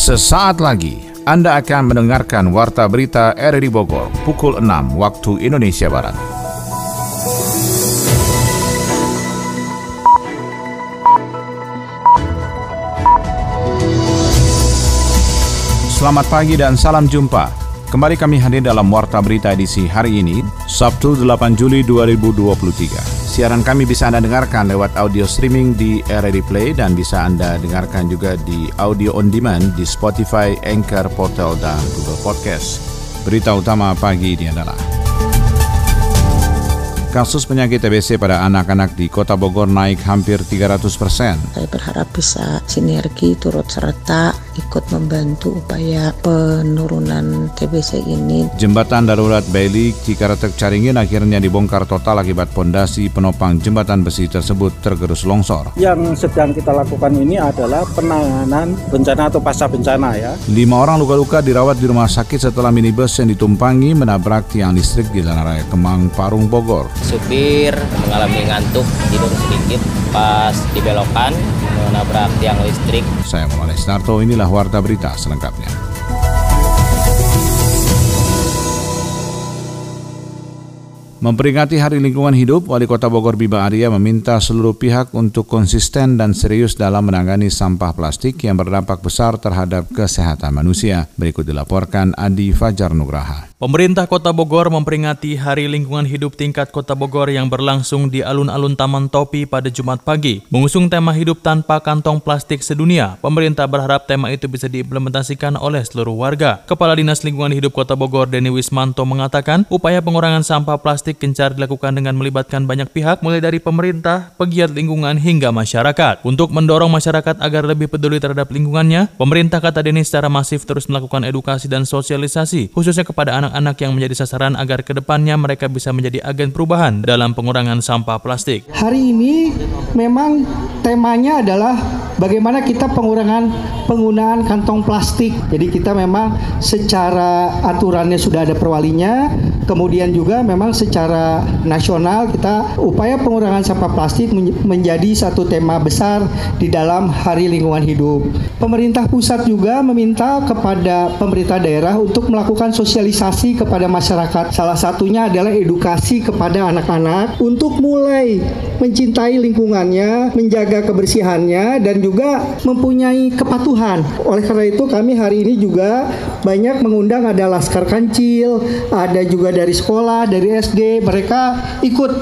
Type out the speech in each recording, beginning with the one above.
Sesaat lagi Anda akan mendengarkan Warta Berita RRI Bogor pukul 6 waktu Indonesia Barat. Selamat pagi dan salam jumpa. Kembali kami hadir dalam Warta Berita edisi hari ini, Sabtu 8 Juli 2023. Siaran kami bisa Anda dengarkan lewat audio streaming di RRD Play dan bisa Anda dengarkan juga di audio on demand di Spotify, Anchor, Portal, dan Google Podcast. Berita utama pagi ini adalah Kasus penyakit TBC pada anak-anak di Kota Bogor naik hampir 300 persen. Saya berharap bisa sinergi turut serta ikut membantu upaya penurunan TBC ini. Jembatan darurat Bailik Cikaratek Caringin akhirnya dibongkar total akibat pondasi penopang jembatan besi tersebut tergerus longsor. Yang sedang kita lakukan ini adalah penanganan bencana atau pasca bencana ya. Lima orang luka-luka dirawat di rumah sakit setelah minibus yang ditumpangi menabrak tiang listrik di Jalan Raya Kemang, Parung, Bogor supir mengalami ngantuk tidur sedikit pas dibelokan menabrak tiang listrik. Saya Muhammad Starto, inilah Warta Berita selengkapnya. Memperingati Hari Lingkungan Hidup, Wali Kota Bogor Bima Arya meminta seluruh pihak untuk konsisten dan serius dalam menangani sampah plastik yang berdampak besar terhadap kesehatan manusia. Berikut dilaporkan Adi Fajar Nugraha. Pemerintah Kota Bogor memperingati Hari Lingkungan Hidup tingkat Kota Bogor yang berlangsung di alun-alun Taman Topi pada Jumat pagi. Mengusung tema hidup tanpa kantong plastik sedunia, pemerintah berharap tema itu bisa diimplementasikan oleh seluruh warga. Kepala Dinas Lingkungan Hidup Kota Bogor Denny Wismanto mengatakan, upaya pengurangan sampah plastik gencar dilakukan dengan melibatkan banyak pihak mulai dari pemerintah, pegiat lingkungan hingga masyarakat. Untuk mendorong masyarakat agar lebih peduli terhadap lingkungannya, pemerintah kata Denny secara masif terus melakukan edukasi dan sosialisasi khususnya kepada anak-anak yang menjadi sasaran agar ke depannya mereka bisa menjadi agen perubahan dalam pengurangan sampah plastik. Hari ini memang temanya adalah bagaimana kita pengurangan penggunaan kantong plastik. Jadi kita memang secara aturannya sudah ada perwalinya, kemudian juga memang secara nasional kita upaya pengurangan sampah plastik menjadi satu tema besar di dalam Hari Lingkungan Hidup. Pemerintah pusat juga meminta kepada pemerintah daerah untuk melakukan sosialisasi kepada masyarakat. Salah satunya adalah edukasi kepada anak-anak untuk mulai mencintai lingkungannya, menjaga kebersihannya dan juga mempunyai kepatuhan. Oleh karena itu kami hari ini juga banyak mengundang ada Laskar Kancil, ada juga dari sekolah, dari SD, mereka ikut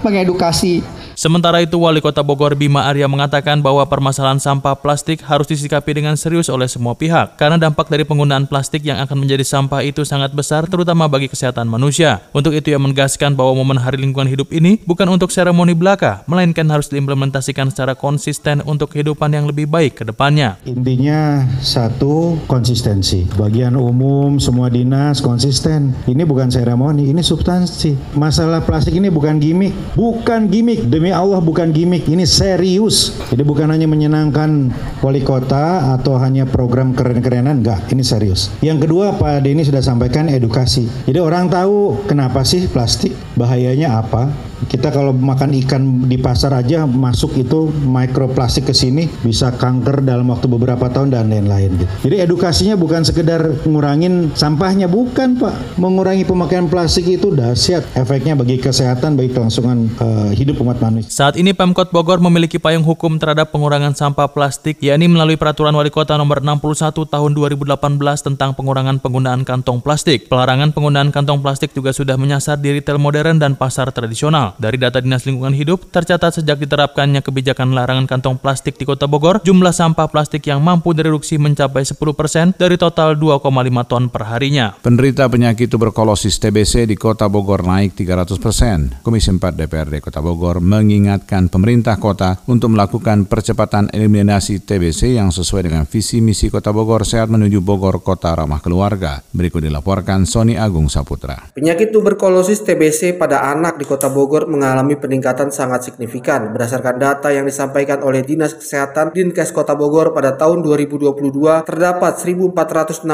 mengedukasi Sementara itu, Wali Kota Bogor Bima Arya mengatakan bahwa permasalahan sampah plastik harus disikapi dengan serius oleh semua pihak, karena dampak dari penggunaan plastik yang akan menjadi sampah itu sangat besar, terutama bagi kesehatan manusia. Untuk itu, ia menegaskan bahwa momen Hari Lingkungan Hidup ini bukan untuk seremoni belaka, melainkan harus diimplementasikan secara konsisten untuk kehidupan yang lebih baik ke depannya. Intinya satu, konsistensi. Bagian umum, semua dinas konsisten. Ini bukan seremoni, ini substansi. Masalah plastik ini bukan gimmick, bukan gimmick demi Allah bukan gimmick, ini serius. Jadi bukan hanya menyenangkan wali kota atau hanya program keren-kerenan, enggak, ini serius. Yang kedua Pak Denny sudah sampaikan edukasi. Jadi orang tahu kenapa sih plastik, bahayanya apa, kita kalau makan ikan di pasar aja masuk itu mikroplastik ke sini bisa kanker dalam waktu beberapa tahun dan lain-lain gitu. Jadi edukasinya bukan sekedar ngurangin sampahnya bukan Pak. Mengurangi pemakaian plastik itu dahsyat efeknya bagi kesehatan bagi kelangsungan uh, hidup umat manusia. Saat ini Pemkot Bogor memiliki payung hukum terhadap pengurangan sampah plastik yakni melalui peraturan wali kota nomor 61 tahun 2018 tentang pengurangan penggunaan kantong plastik. Pelarangan penggunaan kantong plastik juga sudah menyasar di retail modern dan pasar tradisional. Dari data Dinas Lingkungan Hidup, tercatat sejak diterapkannya kebijakan larangan kantong plastik di Kota Bogor, jumlah sampah plastik yang mampu direduksi mencapai 10 persen dari total 2,5 ton per harinya. Penderita penyakit tuberkulosis TBC di Kota Bogor naik 300 persen. Komisi 4 DPRD Kota Bogor mengingatkan pemerintah kota untuk melakukan percepatan eliminasi TBC yang sesuai dengan visi misi Kota Bogor Sehat menuju Bogor Kota Ramah Keluarga. Berikut dilaporkan Sony Agung Saputra. Penyakit tuberkulosis TBC pada anak di Kota Bogor Bogor mengalami peningkatan sangat signifikan. Berdasarkan data yang disampaikan oleh Dinas Kesehatan Dinkes Kota Bogor pada tahun 2022 terdapat 1465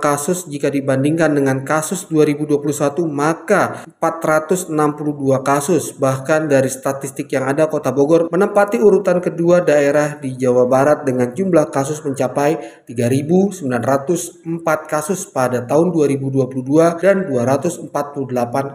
kasus jika dibandingkan dengan kasus 2021 maka 462 kasus. Bahkan dari statistik yang ada Kota Bogor menempati urutan kedua daerah di Jawa Barat dengan jumlah kasus mencapai 3.904 kasus pada tahun 2022 dan 248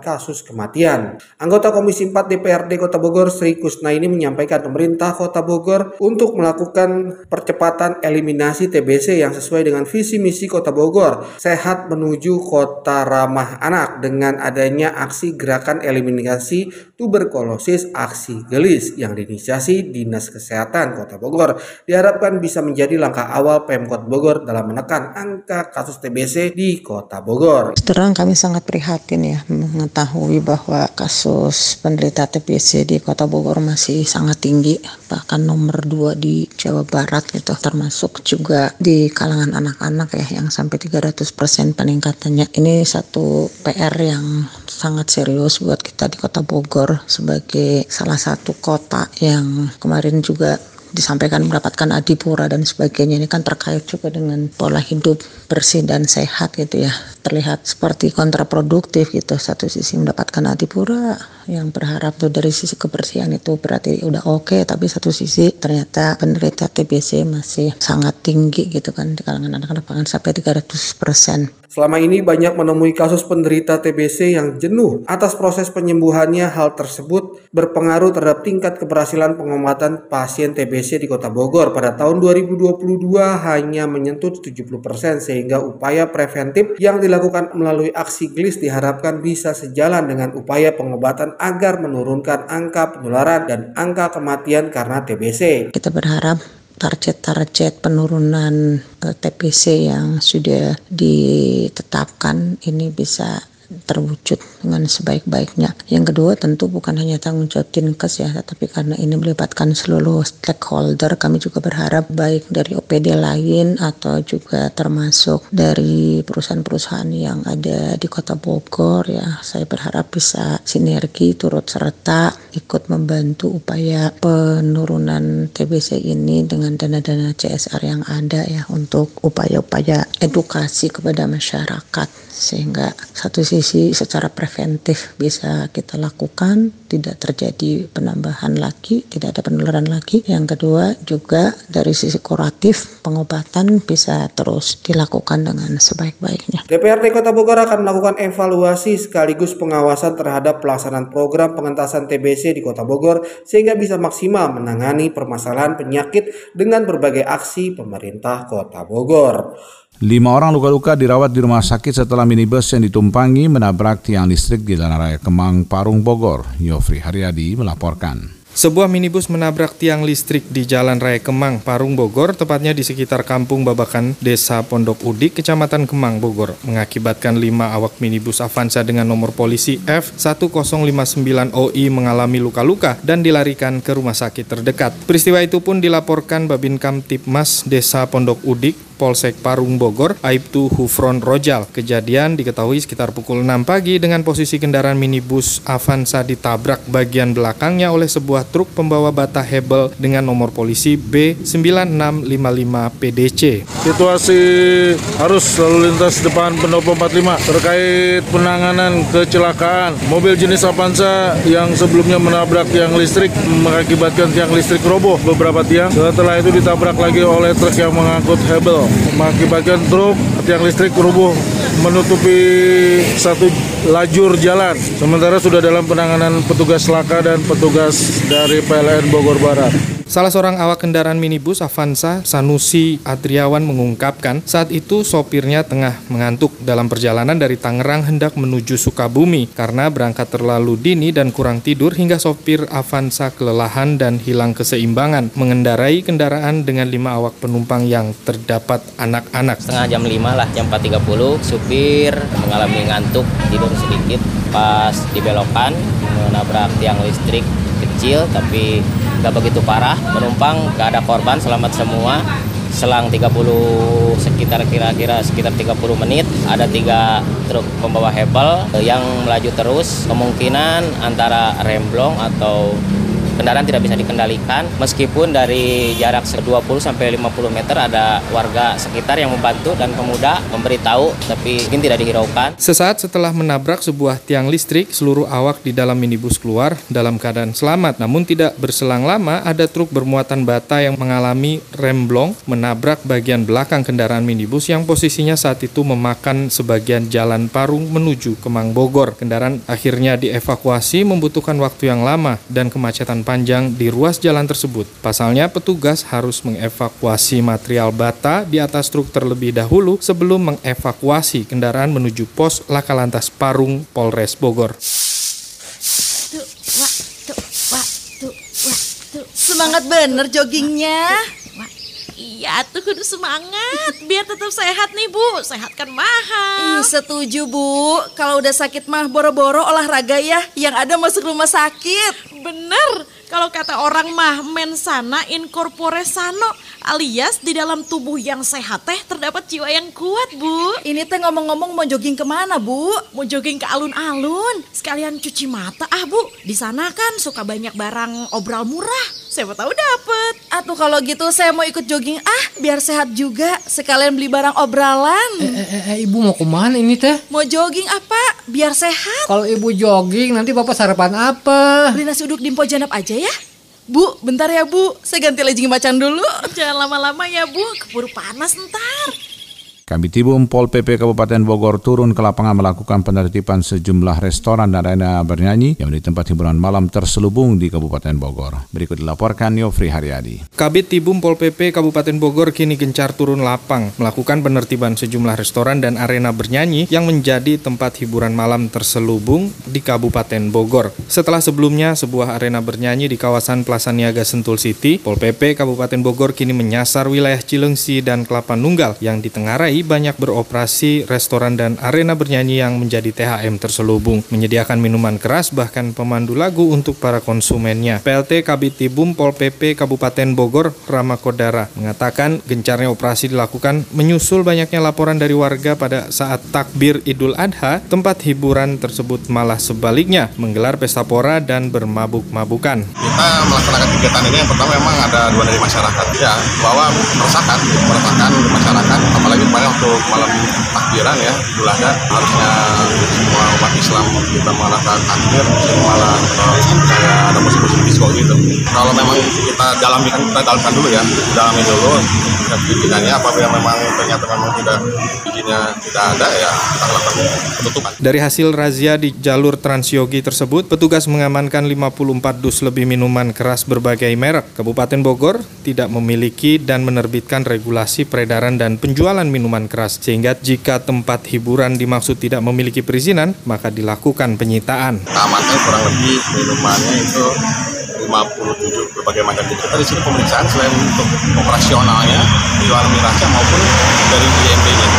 kasus kematian. Anggota Komisi 4 DPRD Kota Bogor Sri Kusna ini menyampaikan pemerintah Kota Bogor untuk melakukan percepatan eliminasi TBC yang sesuai dengan visi misi Kota Bogor, sehat menuju kota ramah anak dengan adanya aksi gerakan eliminasi tuberkulosis aksi gelis yang diinisiasi Dinas Kesehatan Kota Bogor. Diharapkan bisa menjadi langkah awal Pemkot Bogor dalam menekan angka kasus TBC di Kota Bogor. Terang kami sangat prihatin ya mengetahui bahwa kasus penderita TBC di Kota Bogor masih sangat tinggi, bahkan nomor dua di Jawa Barat gitu, termasuk juga di kalangan anak-anak ya yang sampai 300% peningkatannya. Ini satu PR yang sangat serius buat kita di Kota Bogor sebagai salah satu kota yang kemarin juga disampaikan mendapatkan adipura dan sebagainya. Ini kan terkait juga dengan pola hidup bersih dan sehat gitu ya. Terlihat seperti kontraproduktif gitu. Satu sisi mendapatkan adipura yang berharap tuh dari sisi kebersihan itu berarti udah oke okay, tapi satu sisi ternyata penderita TBC masih sangat tinggi gitu kan di kalangan anak-anak bahkan sampai 300 persen Selama ini banyak menemui kasus penderita TBC yang jenuh atas proses penyembuhannya. Hal tersebut berpengaruh terhadap tingkat keberhasilan pengobatan pasien TBC di Kota Bogor. Pada tahun 2022 hanya menyentuh 70% sehingga upaya preventif yang dilakukan melalui aksi GLIS diharapkan bisa sejalan dengan upaya pengobatan agar menurunkan angka penularan dan angka kematian karena TBC. Kita berharap target-target penurunan uh, TPC yang sudah ditetapkan ini bisa terwujud dengan sebaik-baiknya. Yang kedua tentu bukan hanya tanggung jawab Dinkes ya, tetapi karena ini melibatkan seluruh stakeholder, kami juga berharap baik dari OPD lain atau juga termasuk dari perusahaan-perusahaan yang ada di Kota Bogor ya, saya berharap bisa sinergi turut serta ikut membantu upaya penurunan TBC ini dengan dana-dana CSR yang ada ya untuk upaya-upaya edukasi kepada masyarakat sehingga satu sisi secara preventif bisa kita lakukan tidak terjadi penambahan lagi tidak ada penularan lagi yang kedua juga dari sisi kuratif pengobatan bisa terus dilakukan dengan sebaik-baiknya DPRD Kota Bogor akan melakukan evaluasi sekaligus pengawasan terhadap pelaksanaan program pengentasan TBC di Kota Bogor sehingga bisa maksimal menangani permasalahan penyakit dengan berbagai aksi pemerintah Kota Bogor. Lima orang luka-luka dirawat di rumah sakit setelah minibus yang ditumpangi menabrak tiang listrik di Jalan Raya Kemang, Parung, Bogor. Yofri Haryadi melaporkan. Sebuah minibus menabrak tiang listrik di Jalan Raya Kemang, Parung, Bogor, tepatnya di sekitar Kampung Babakan, Desa Pondok Udik, Kecamatan Kemang, Bogor, mengakibatkan lima awak minibus Avanza dengan nomor polisi F1059OI mengalami luka-luka dan dilarikan ke rumah sakit terdekat. Peristiwa itu pun dilaporkan Babin Kamtipmas Desa Pondok Udik Polsek Parung Bogor, Aibtu Hufron Rojal. Kejadian diketahui sekitar pukul 6 pagi dengan posisi kendaraan minibus Avanza ditabrak bagian belakangnya oleh sebuah truk pembawa bata hebel dengan nomor polisi B9655 PDC. Situasi arus lalu lintas depan pendopo 45 terkait penanganan kecelakaan mobil jenis Avanza yang sebelumnya menabrak tiang listrik mengakibatkan tiang listrik roboh beberapa tiang. Setelah itu ditabrak lagi oleh truk yang mengangkut hebel mengakibatkan truk tiang listrik rubuh menutupi satu lajur jalan. Sementara sudah dalam penanganan petugas laka dan petugas dari PLN Bogor Barat. Salah seorang awak kendaraan minibus Avanza, Sanusi Adriawan mengungkapkan saat itu sopirnya tengah mengantuk dalam perjalanan dari Tangerang hendak menuju Sukabumi karena berangkat terlalu dini dan kurang tidur hingga sopir Avanza kelelahan dan hilang keseimbangan mengendarai kendaraan dengan lima awak penumpang yang terdapat anak-anak. Setengah jam lima lah, jam 4.30, supir mengalami ngantuk, tidur sedikit pas dibelokan menabrak tiang listrik kecil tapi nggak begitu parah. Penumpang nggak ada korban, selamat semua. Selang 30 sekitar kira-kira sekitar 30 menit ada tiga truk pembawa hebel yang melaju terus kemungkinan antara remblong atau kendaraan tidak bisa dikendalikan meskipun dari jarak 20 sampai 50 meter ada warga sekitar yang membantu dan pemuda memberitahu tapi mungkin tidak dihiraukan. Sesaat setelah menabrak sebuah tiang listrik, seluruh awak di dalam minibus keluar dalam keadaan selamat. Namun tidak berselang lama ada truk bermuatan bata yang mengalami remblong menabrak bagian belakang kendaraan minibus yang posisinya saat itu memakan sebagian jalan Parung menuju Kemang Bogor. Kendaraan akhirnya dievakuasi membutuhkan waktu yang lama dan kemacetan panjang di ruas jalan tersebut. Pasalnya, petugas harus mengevakuasi material bata di atas truk terlebih dahulu sebelum mengevakuasi kendaraan menuju pos Laka Lantas Parung, Polres Bogor. Semangat bener joggingnya. Iya tuh kudu semangat biar tetap sehat nih Bu. Sehat kan mahal. Ih, setuju Bu. Kalau udah sakit mah boro-boro olahraga ya. Yang ada masuk rumah sakit. Bener. Kalau kata orang mah mensana in corpore sano alias di dalam tubuh yang sehat teh terdapat jiwa yang kuat bu. Ini teh ngomong-ngomong mau jogging ke mana bu? Mau jogging ke alun-alun sekalian cuci mata ah bu. Di sana kan suka banyak barang obral murah. Siapa tahu dapet. Atuh kalau gitu saya mau ikut jogging ah biar sehat juga. Sekalian beli barang obralan. Eh, eh, eh, ibu mau ke mana ini teh? Mau jogging apa? Biar sehat. Kalau ibu jogging nanti bapak sarapan apa? Beli nasi uduk di Mpo Janap aja ya. Bu, bentar ya Bu, saya ganti legging macan dulu. Jangan lama-lama ya Bu, keburu panas ntar. Kabitibum Pol PP Kabupaten Bogor turun ke lapangan melakukan penertiban sejumlah restoran dan arena bernyanyi yang menjadi tempat hiburan malam terselubung di Kabupaten Bogor. Berikut dilaporkan Yofri Haryadi. Kabit Tibum Pol PP Kabupaten Bogor kini gencar turun lapang melakukan penertiban sejumlah restoran dan arena bernyanyi yang menjadi tempat hiburan malam terselubung di Kabupaten Bogor. Setelah sebelumnya sebuah arena bernyanyi di kawasan Plaza Niaga Sentul City, Pol PP Kabupaten Bogor kini menyasar wilayah Cilengsi dan Kelapa Nunggal yang ditengarai banyak beroperasi restoran dan arena bernyanyi yang menjadi THM terselubung, menyediakan minuman keras bahkan pemandu lagu untuk para konsumennya. PLT Kabitibum Pol PP Kabupaten Bogor Rama Kodara mengatakan gencarnya operasi dilakukan menyusul banyaknya laporan dari warga pada saat takbir Idul Adha, tempat hiburan tersebut malah sebaliknya menggelar pesta pora dan bermabuk-mabukan. Kita melaksanakan kegiatan ini yang pertama memang ada dua dari masyarakat ya bahwa meresahkan, meresahkan masyarakat apalagi waktu malam takbiran ya Adha harusnya semua umat Islam kita melakukan takbir malah kayak ada musik-musik disco gitu. Kalau memang kita dalami kan kita dalamkan dulu ya dalami dulu pimpinannya apabila memang ternyata memang tidak izinnya tidak ada ya kita lakukan penutupan. Dari hasil razia di jalur Transyogi tersebut petugas mengamankan 54 dus lebih minuman keras berbagai merek. Kabupaten Bogor tidak memiliki dan menerbitkan regulasi peredaran dan penjualan minuman minuman keras, sehingga jika tempat hiburan dimaksud tidak memiliki perizinan, maka dilakukan penyitaan. Amankan kurang lebih minumannya itu 57 berbagai macam jenis. Kita di sini pemeriksaan selain untuk operasionalnya, jual mirasnya maupun dari IMB-nya.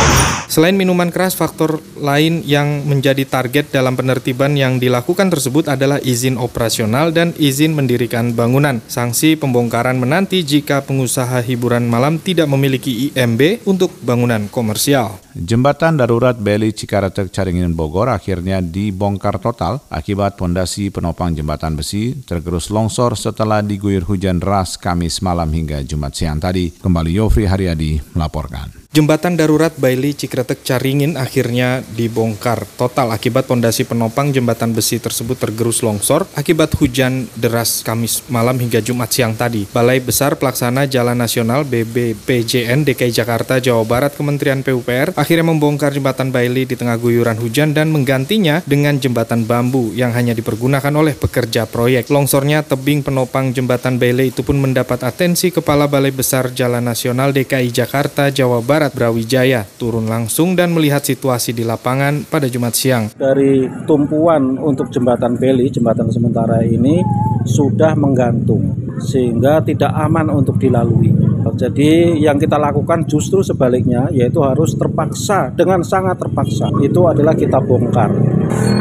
Selain minuman keras, faktor lain yang menjadi target dalam penertiban yang dilakukan tersebut adalah izin operasional dan izin mendirikan bangunan. Sanksi pembongkaran menanti jika pengusaha hiburan malam tidak memiliki IMB untuk bangunan komersial. Jembatan darurat Beli Cikaretek Caringin Bogor akhirnya dibongkar total akibat pondasi penopang jembatan besi tergerus longsor setelah diguyur hujan deras Kamis malam hingga Jumat siang tadi. Kembali Yofri Haryadi melaporkan. Jembatan darurat Bailey Cikretek Caringin akhirnya dibongkar total akibat pondasi penopang jembatan besi tersebut tergerus longsor akibat hujan deras Kamis malam hingga Jumat siang tadi. Balai Besar Pelaksana Jalan Nasional BBPJN DKI Jakarta Jawa Barat Kementerian PUPR akhirnya membongkar jembatan Bailey di tengah guyuran hujan dan menggantinya dengan jembatan bambu yang hanya dipergunakan oleh pekerja proyek. Longsornya tebing penopang jembatan Bailey itu pun mendapat atensi Kepala Balai Besar Jalan Nasional DKI Jakarta Jawa Barat Brawijaya turun langsung dan melihat situasi di lapangan pada Jumat siang. Dari tumpuan untuk jembatan Beli, jembatan sementara ini sudah menggantung sehingga tidak aman untuk dilalui. Jadi yang kita lakukan justru sebaliknya yaitu harus terpaksa dengan sangat terpaksa itu adalah kita bongkar.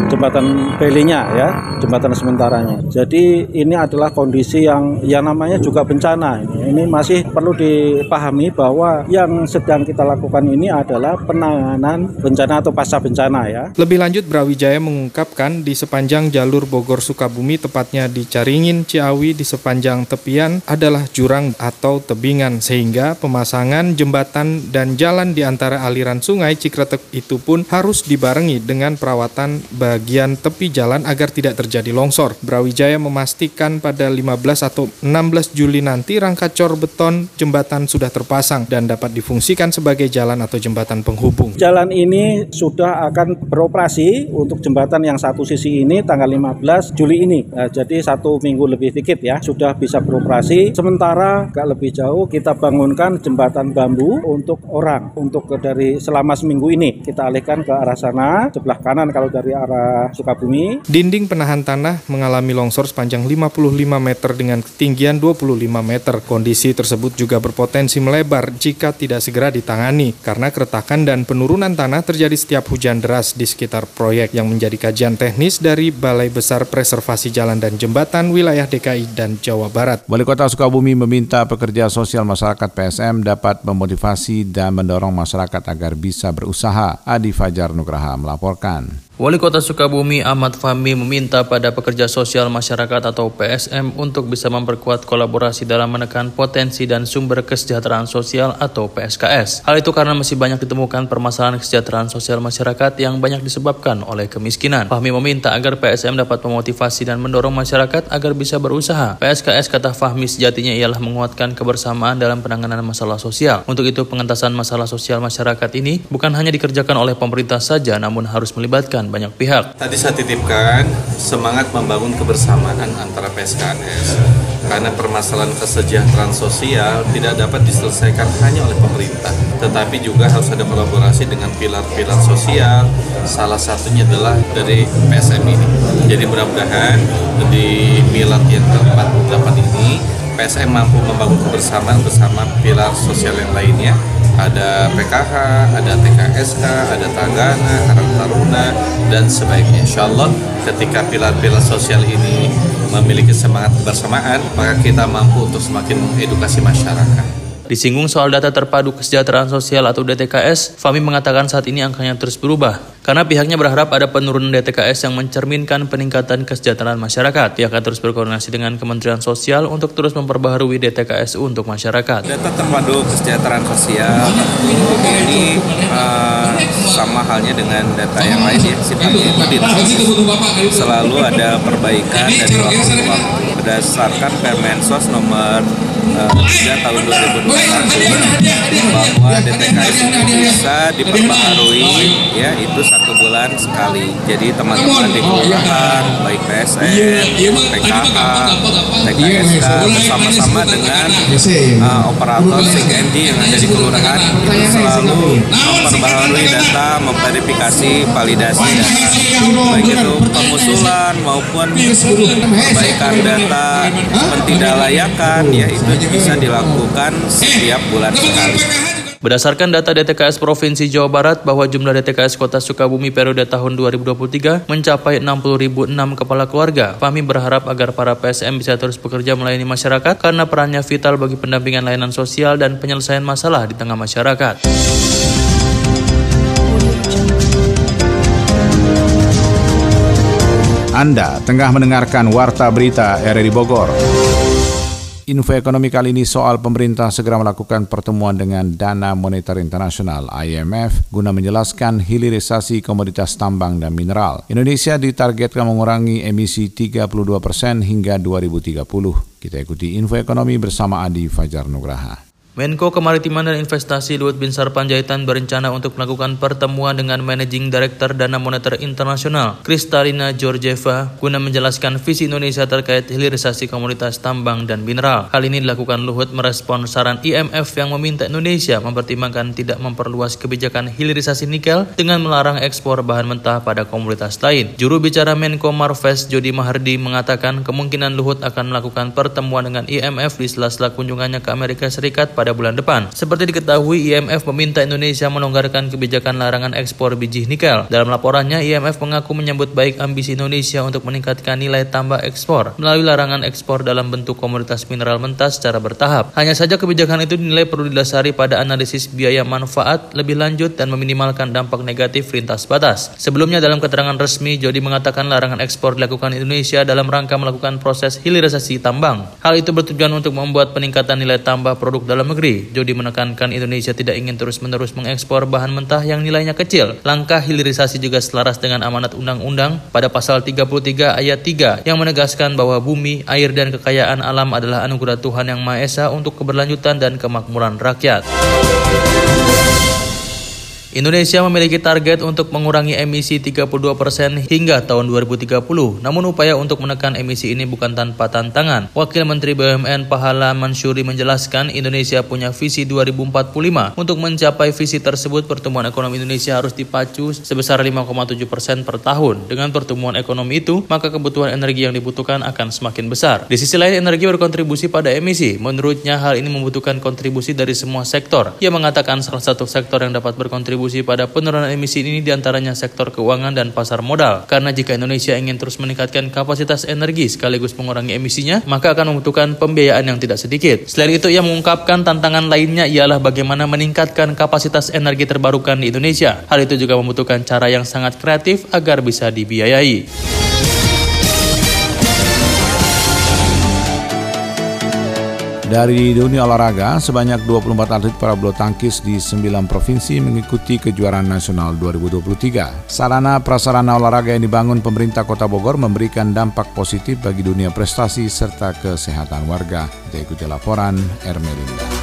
Jembatan belinya ya, jembatan sementaranya. Jadi ini adalah kondisi yang yang namanya juga bencana. Ini, ini masih perlu dipahami bahwa yang sedang kita lakukan ini adalah penanganan bencana atau pasca bencana ya. Lebih lanjut Brawijaya mengungkapkan di sepanjang jalur Bogor Sukabumi tepatnya di Caringin Ciawi di sepanjang tepian adalah jurang atau tebingan sehingga pemasangan jembatan dan jalan di antara aliran sungai Cikretek itu pun harus dibarengi dengan perawatan bagian tepi jalan agar tidak terjadi longsor. Brawijaya memastikan pada 15 atau 16 Juli nanti rangka cor beton jembatan sudah terpasang dan dapat difungsikan sebagai jalan atau jembatan penghubung. Jalan ini sudah akan beroperasi untuk jembatan yang satu sisi ini tanggal 15 Juli ini. Nah, jadi satu minggu lebih dikit ya sudah bisa beroperasi. Sementara agak lebih jauh kita bangunkan jembatan bambu untuk orang untuk dari selama seminggu ini kita alihkan ke arah sana sebelah kanan kalau dari arah Sukabumi. Dinding penahan tanah mengalami longsor sepanjang 55 meter dengan ketinggian 25 meter. Kondisi tersebut juga berpotensi melebar jika tidak segera ditangani karena keretakan dan penurunan tanah terjadi setiap hujan deras di sekitar proyek yang menjadi kajian teknis dari Balai Besar Preservasi Jalan dan Jembatan wilayah DKI dan Jawa Barat. Wali Kota Sukabumi meminta pekerja sosial masyarakat PSM dapat memotivasi dan mendorong masyarakat agar bisa berusaha. Adi Fajar Nugraha melaporkan. Wali Kota Sukabumi Ahmad Fahmi meminta pada pekerja sosial masyarakat atau PSM untuk bisa memperkuat kolaborasi dalam menekan potensi dan sumber kesejahteraan sosial atau PSKS. Hal itu karena masih banyak ditemukan permasalahan kesejahteraan sosial masyarakat yang banyak disebabkan oleh kemiskinan. Fahmi meminta agar PSM dapat memotivasi dan mendorong masyarakat agar bisa berusaha. PSKS kata Fahmi sejatinya ialah menguatkan kebersamaan dalam penanganan masalah sosial. Untuk itu pengentasan masalah sosial masyarakat ini bukan hanya dikerjakan oleh pemerintah saja namun harus melibatkan banyak pihak. Tadi saya titipkan semangat membangun kebersamaan antara PSKS karena permasalahan kesejahteraan sosial tidak dapat diselesaikan hanya oleh pemerintah, tetapi juga harus ada kolaborasi dengan pilar-pilar sosial. Salah satunya adalah dari PSM ini. Jadi mudah-mudahan di milad yang keempat dapat ini PSM mampu membangun kebersamaan bersama pilar sosial yang lainnya ada PKH, ada TKSK, ada Tagana, Karang Taruna, dan sebaiknya. Insya Allah ketika pilar-pilar sosial ini memiliki semangat kebersamaan, maka kita mampu untuk semakin mengedukasi masyarakat. Disinggung soal data terpadu kesejahteraan sosial atau DTKS, Fami mengatakan saat ini angkanya terus berubah. Karena pihaknya berharap ada penurunan DTKS yang mencerminkan peningkatan kesejahteraan masyarakat. Pihak akan terus berkoordinasi dengan Kementerian Sosial untuk terus memperbaharui DTKS untuk masyarakat. Data terpadu kesejahteraan sosial ini uh, sama halnya dengan data yang lain ya, sifatnya itu. Selalu ada perbaikan ke waktu berdasarkan Permensos nomor 3 tahun 2021 bahwa DTKS itu bisa diperbaharui ya itu satu bulan sekali. Jadi teman-teman di kelurahan baik PSN, PKH, TKSK bersama-sama dengan uh, operator SIGND yang ada di kelurahan itu selalu memperbaharui data, memverifikasi, validasi data baik itu pengusulan maupun perbaikan data pentidaklayakan ya itu bisa dilakukan setiap bulan sekali. Berdasarkan data DTKS Provinsi Jawa Barat bahwa jumlah DTKS Kota Sukabumi periode tahun 2023 mencapai 60.006 kepala keluarga. Fahmi berharap agar para PSM bisa terus bekerja melayani masyarakat karena perannya vital bagi pendampingan layanan sosial dan penyelesaian masalah di tengah masyarakat. Anda tengah mendengarkan Warta Berita RRI Bogor. Info ekonomi kali ini soal pemerintah segera melakukan pertemuan dengan Dana Moneter Internasional IMF guna menjelaskan hilirisasi komoditas tambang dan mineral. Indonesia ditargetkan mengurangi emisi 32 persen hingga 2030. Kita ikuti info ekonomi bersama Adi Fajar Nugraha. Menko Kemaritiman dan Investasi Luhut Binsar Panjaitan berencana untuk melakukan pertemuan dengan Managing Director Dana Moneter Internasional, Kristalina Georgieva, guna menjelaskan visi Indonesia terkait hilirisasi komoditas tambang dan mineral. Hal ini dilakukan Luhut merespon saran IMF yang meminta Indonesia mempertimbangkan tidak memperluas kebijakan hilirisasi nikel dengan melarang ekspor bahan mentah pada komoditas lain. Juru bicara Menko Marves Jody Mahardi mengatakan kemungkinan Luhut akan melakukan pertemuan dengan IMF di sela-sela kunjungannya ke Amerika Serikat pada pada bulan depan. Seperti diketahui, IMF meminta Indonesia melonggarkan kebijakan larangan ekspor biji nikel. Dalam laporannya, IMF mengaku menyambut baik ambisi Indonesia untuk meningkatkan nilai tambah ekspor melalui larangan ekspor dalam bentuk komoditas mineral mentah secara bertahap. Hanya saja kebijakan itu dinilai perlu didasari pada analisis biaya manfaat lebih lanjut dan meminimalkan dampak negatif lintas batas. Sebelumnya dalam keterangan resmi, Jody mengatakan larangan ekspor dilakukan Indonesia dalam rangka melakukan proses hilirisasi tambang. Hal itu bertujuan untuk membuat peningkatan nilai tambah produk dalam negeri. Jody menekankan Indonesia tidak ingin terus-menerus mengekspor bahan mentah yang nilainya kecil. Langkah hilirisasi juga selaras dengan amanat undang-undang pada pasal 33 ayat 3 yang menegaskan bahwa bumi, air, dan kekayaan alam adalah anugerah Tuhan Yang Maha Esa untuk keberlanjutan dan kemakmuran rakyat. Indonesia memiliki target untuk mengurangi emisi 32% hingga tahun 2030. Namun upaya untuk menekan emisi ini bukan tanpa tantangan. Wakil Menteri BUMN Pahala Mansuri menjelaskan Indonesia punya visi 2045. Untuk mencapai visi tersebut pertumbuhan ekonomi Indonesia harus dipacu sebesar 5,7% per tahun. Dengan pertumbuhan ekonomi itu, maka kebutuhan energi yang dibutuhkan akan semakin besar. Di sisi lain, energi berkontribusi pada emisi. Menurutnya, hal ini membutuhkan kontribusi dari semua sektor. Ia mengatakan salah satu sektor yang dapat berkontribusi berkontribusi pada penurunan emisi ini di antaranya sektor keuangan dan pasar modal. Karena jika Indonesia ingin terus meningkatkan kapasitas energi sekaligus mengurangi emisinya, maka akan membutuhkan pembiayaan yang tidak sedikit. Selain itu, ia mengungkapkan tantangan lainnya ialah bagaimana meningkatkan kapasitas energi terbarukan di Indonesia. Hal itu juga membutuhkan cara yang sangat kreatif agar bisa dibiayai. Dari dunia olahraga, sebanyak 24 atlet para bulu tangkis di 9 provinsi mengikuti kejuaraan nasional 2023. Sarana prasarana olahraga yang dibangun pemerintah Kota Bogor memberikan dampak positif bagi dunia prestasi serta kesehatan warga. Kita ikuti laporan Ermelinda.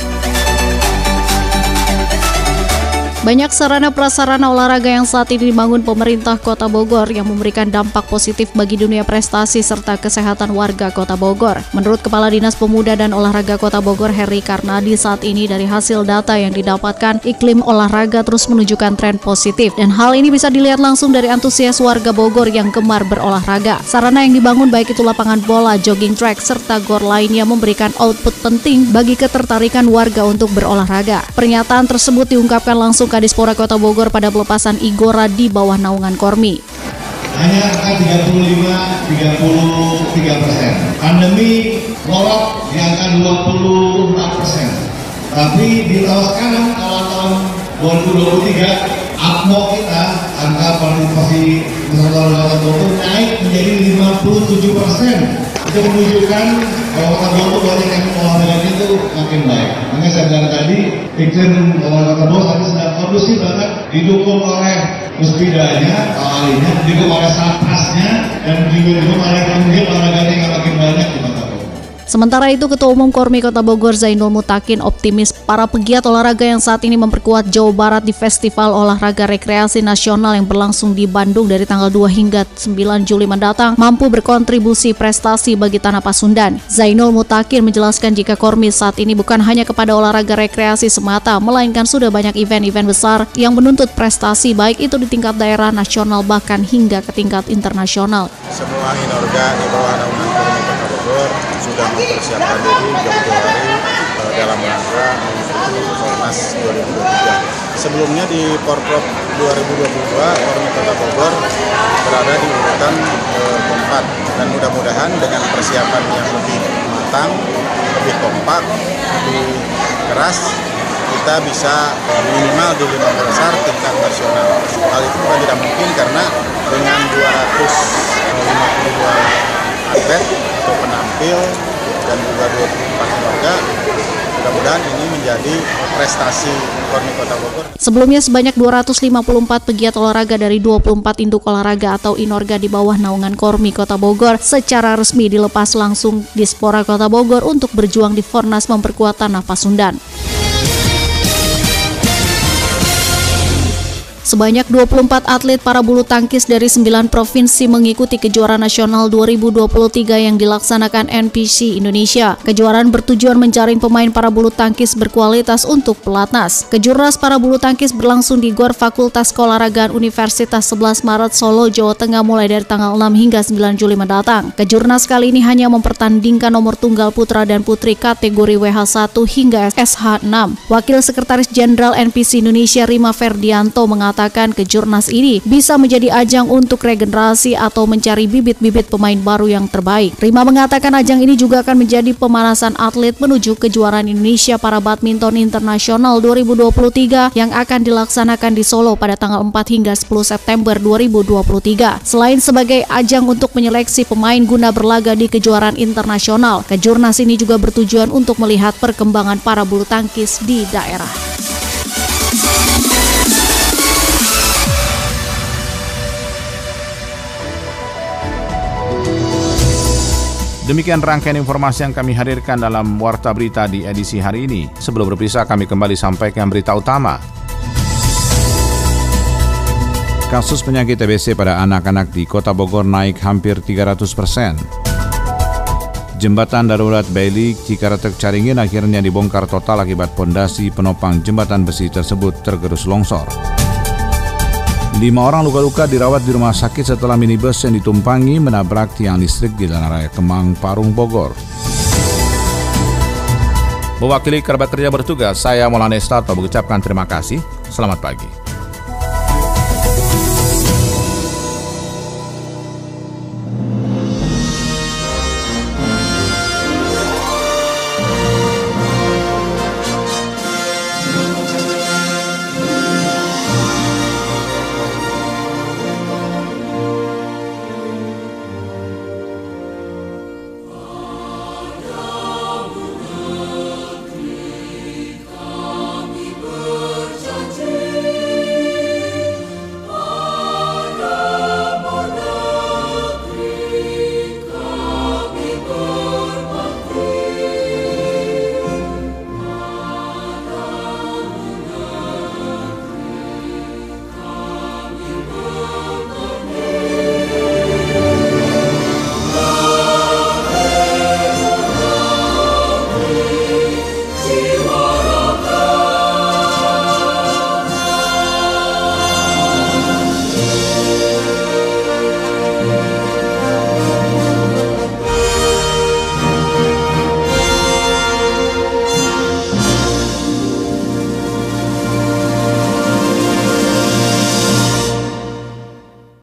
Banyak sarana prasarana olahraga yang saat ini dibangun pemerintah Kota Bogor yang memberikan dampak positif bagi dunia prestasi serta kesehatan warga Kota Bogor. Menurut Kepala Dinas Pemuda dan Olahraga Kota Bogor Heri Karnadi saat ini dari hasil data yang didapatkan, iklim olahraga terus menunjukkan tren positif dan hal ini bisa dilihat langsung dari antusias warga Bogor yang gemar berolahraga. Sarana yang dibangun baik itu lapangan bola, jogging track, serta gor lainnya memberikan output penting bagi ketertarikan warga untuk berolahraga. Pernyataan tersebut diungkapkan langsung Kadispora Kota Bogor pada pelepasan Igora di bawah naungan Kormi. Hanya angka 35 33 persen. Pandemi molok di angka 24 persen. Tapi di tahun sekarang tahun-tahun 2023 APMO kita angka partisipasi peserta olahraga naik menjadi 57 persen. Itu menunjukkan bahwa Bogor banyak yang olahraga itu makin baik. Makanya saya bilang tadi iklim olahraga Bogor tadi sedang kondusif banget didukung oleh muspidanya, ahlinya, didukung oleh satpasnya, dan juga didukung oleh kemudian olahraga yang makin banyak di Kota Sementara itu, Ketua Umum Kormi Kota Bogor Zainul Mutakin optimis para pegiat olahraga yang saat ini memperkuat Jawa Barat di Festival Olahraga Rekreasi Nasional yang berlangsung di Bandung dari tanggal 2 hingga 9 Juli mendatang mampu berkontribusi prestasi bagi Tanah Pasundan. Zainul Mutakin menjelaskan jika Kormi saat ini bukan hanya kepada olahraga rekreasi semata, melainkan sudah banyak event-event besar yang menuntut prestasi baik itu di tingkat daerah, nasional, bahkan hingga ke tingkat internasional. Semua inorga di bawah naungan Bogor sudah mempersiapkan diri jauh-jauh hari uh, dalam rangka mengikuti Fornas 2023. Sebelumnya di Porprov 2022, Kormi Kota Bogor berada di urutan uh, keempat dan mudah-mudahan dengan persiapan yang lebih matang, lebih kompak, lebih keras, kita bisa minimal di lima besar tingkat nasional. Hal itu bukan tidak mungkin karena dengan 252 atlet atau penampil dan juga 24 keluarga mudah-mudahan ini menjadi prestasi Kormi Kota Bogor. Sebelumnya sebanyak 254 pegiat olahraga dari 24 induk olahraga atau inorga di bawah naungan Kormi Kota Bogor secara resmi dilepas langsung di Spora Kota Bogor untuk berjuang di Fornas memperkuat tanah Pasundan. Sebanyak 24 atlet para bulu tangkis dari 9 provinsi mengikuti kejuaraan nasional 2023 yang dilaksanakan NPC Indonesia. Kejuaraan bertujuan menjaring pemain para bulu tangkis berkualitas untuk pelatnas. Kejurnas para bulu tangkis berlangsung di Gor Fakultas Keolahragaan Universitas 11 Maret Solo, Jawa Tengah mulai dari tanggal 6 hingga 9 Juli mendatang. Kejurnas kali ini hanya mempertandingkan nomor tunggal putra dan putri kategori WH1 hingga SH6. Wakil Sekretaris Jenderal NPC Indonesia Rima Ferdianto mengatakan kejurnas ini bisa menjadi ajang untuk regenerasi atau mencari bibit-bibit pemain baru yang terbaik. Rima mengatakan ajang ini juga akan menjadi pemanasan atlet menuju kejuaraan Indonesia para badminton internasional 2023 yang akan dilaksanakan di Solo pada tanggal 4 hingga 10 September 2023. Selain sebagai ajang untuk menyeleksi pemain guna berlaga di kejuaraan internasional, kejurnas ini juga bertujuan untuk melihat perkembangan para bulu tangkis di daerah. Demikian rangkaian informasi yang kami hadirkan dalam Warta Berita di edisi hari ini. Sebelum berpisah, kami kembali sampaikan berita utama. Kasus penyakit TBC pada anak-anak di Kota Bogor naik hampir 300 persen. Jembatan darurat Bailey Cikaratek Caringin akhirnya dibongkar total akibat pondasi penopang jembatan besi tersebut tergerus longsor. Lima orang luka-luka dirawat di rumah sakit setelah minibus yang ditumpangi menabrak tiang listrik di Jalan Raya Kemang, Parung, Bogor. Mewakili kerabat kerja bertugas, saya Maulana Estato mengucapkan terima kasih. Selamat pagi.